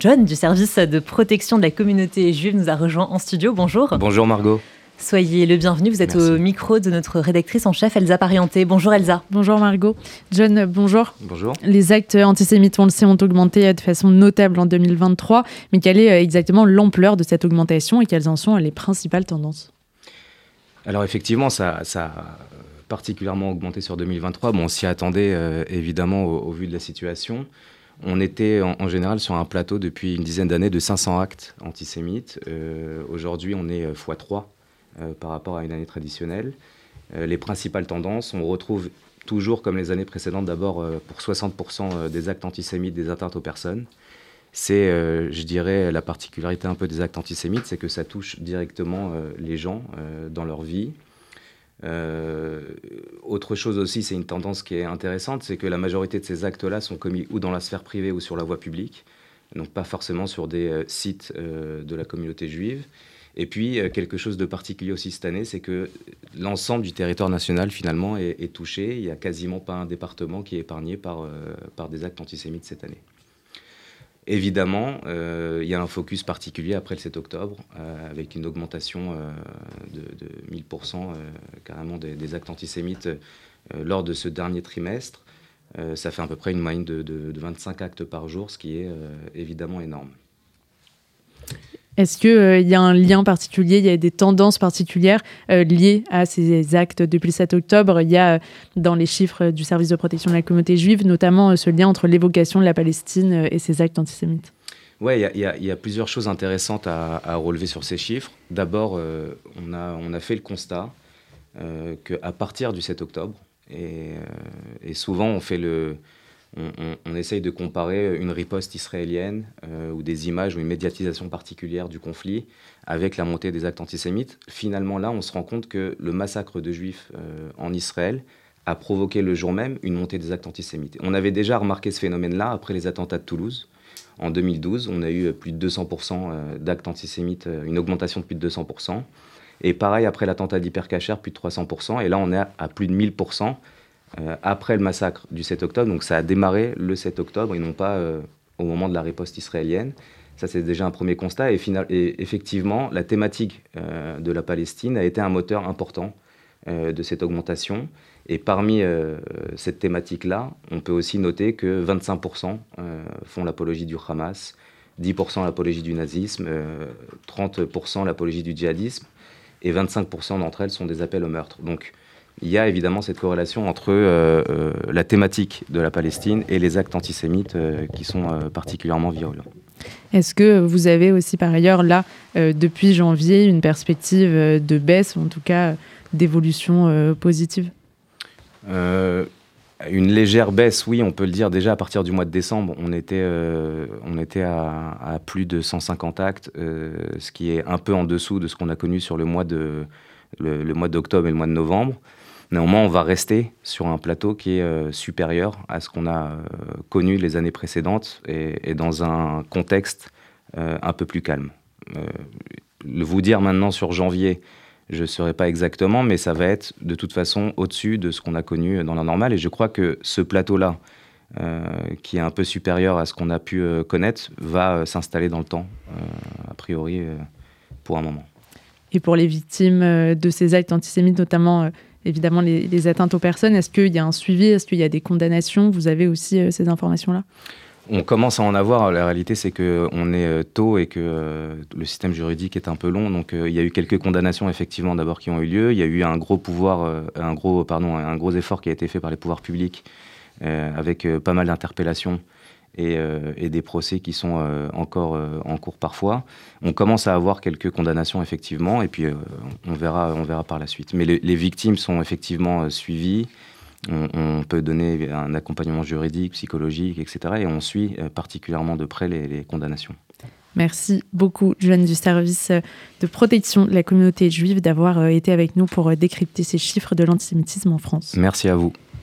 John du service de protection de la communauté juive nous a rejoint en studio. Bonjour. Bonjour Margot. Soyez le bienvenu, vous êtes au micro de notre rédactrice en chef Elsa Parienté. Bonjour Elsa. Bonjour Margot. John, bonjour. Bonjour. Les actes antisémites, on le sait, ont augmenté de façon notable en 2023, mais quelle est euh, exactement l'ampleur de cette augmentation et quelles en sont les principales tendances? Alors effectivement, ça, a particulièrement augmenté sur 2023. Bon, on s'y attendait euh, évidemment au, vu de la situation. On était en, général sur un plateau depuis une dizaine d'années de 500 actes antisémites. Euh, aujourd'hui, on est x3 euh, par rapport à une année traditionnelle. Euh, les principales tendances, on retrouve toujours comme les années précédentes, d'abord euh, pour 60% des actes antisémites, des atteintes aux personnes. C'est, je dirais, la particularité un peu des actes antisémites, c'est que ça touche directement les gens dans leur vie. Autre chose aussi, c'est une tendance qui est intéressante, c'est que la majorité de ces actes-là sont commis ou dans la sphère privée ou sur la voie publique, donc pas forcément sur des sites de la communauté juive. Et puis, euh, quelque chose de particulier aussi cette année, c'est que l'ensemble du territoire national, finalement, est, touché. Il n'y a quasiment pas un département qui est épargné par, euh, par des actes antisémites cette année. Évidemment, euh, il y a un focus particulier après le 7 octobre, avec une augmentation de, de, 1000% carrément des, actes antisémites lors de ce dernier trimestre. ça fait à peu près une moyenne de 25 actes par jour, ce qui est évidemment énorme. Est-ce qu'il euh, y a un lien particulier, il y a des tendances particulières euh, liées à ces actes depuis le 7 octobre? Il y a euh, dans les chiffres du service de protection de la communauté juive notamment ce lien entre l'évocation de la Palestine et ces actes antisémites. Oui, il y, a plusieurs choses intéressantes à, relever sur ces chiffres. D'abord, on, a, fait le constat qu'à partir du 7 octobre, et souvent on fait le, on, essaye de comparer une riposte israélienne euh, ou des images ou une médiatisation particulière du conflit avec la montée des actes antisémites. Finalement, là, on se rend compte que le massacre de juifs euh, en Israël a provoqué le jour même une montée des actes antisémites. On avait déjà remarqué ce phénomène-là après les attentats de Toulouse. En 2012, on a eu plus de 200% euh, d'actes antisémites, une augmentation de plus de 200%. Et pareil, après l'attentat d'Hypercacher, plus de 300%. Et là, on est à plus de 1000%. Euh, après le massacre du 7 octobre. Donc ça a démarré le 7 octobre et non pas euh, au moment de la riposte israélienne. Ça, c'est déjà un premier constat. Et, effectivement, la thématique euh, de la Palestine a été un moteur important de cette augmentation. Et parmi cette thématique-là, on peut aussi noter que 25% font l'apologie du Hamas, 10% l'apologie du nazisme, 30% l'apologie du djihadisme, et 25% d'entre elles sont des appels au meurtre. Donc, il y a évidemment cette corrélation entre euh, euh, la thématique de la Palestine et les actes antisémites euh, qui sont particulièrement virulents. Est-ce que vous avez aussi par ailleurs là, depuis janvier, une perspective de baisse ou en tout cas d'évolution positive? Une légère baisse, oui, on peut le dire déjà à partir du mois de décembre. On était, on était à, plus de 150 actes, ce qui est un peu en dessous de ce qu'on a connu sur le mois de le mois d'octobre et le mois de novembre. Néanmoins, on va rester sur un plateau qui est euh, supérieur à ce qu'on a euh, connu les années précédentes et, dans un contexte euh, un peu plus calme. vous dire maintenant sur janvier, je ne saurais pas exactement, mais ça va être de toute façon au-dessus de ce qu'on a connu dans la normale. Et je crois que ce plateau-là, qui est un peu supérieur à ce qu'on a pu connaître, va s'installer dans le temps, a priori, pour un moment. Et pour les victimes de ces actes antisémites, notamment évidemment les, atteintes aux personnes. Est-ce qu'il y a un suivi? Est-ce qu'il y a des condamnations? Vous avez aussi euh, ces informations-là? On commence à en avoir. La réalité, c'est qu'on est euh, tôt et que euh, le système juridique est un peu long. Donc, il y a eu quelques condamnations, effectivement, d'abord qui ont eu lieu. Il y a eu un gros pouvoir, un gros, pardon, un gros effort qui a été fait par les pouvoirs publics avec pas mal d'interpellations euh, et, des procès qui sont euh, encore euh, en cours parfois. On commence à avoir quelques condamnations effectivement, et puis on, verra, on verra par la suite. Mais les, victimes sont effectivement suivies. On, peut donner un accompagnement juridique, psychologique, etc. Et on suit particulièrement de près les, les condamnations. Merci beaucoup, Joanne du service de protection de la communauté juive, d'avoir été avec nous pour décrypter ces chiffres de l'antisémitisme en France. Merci à vous.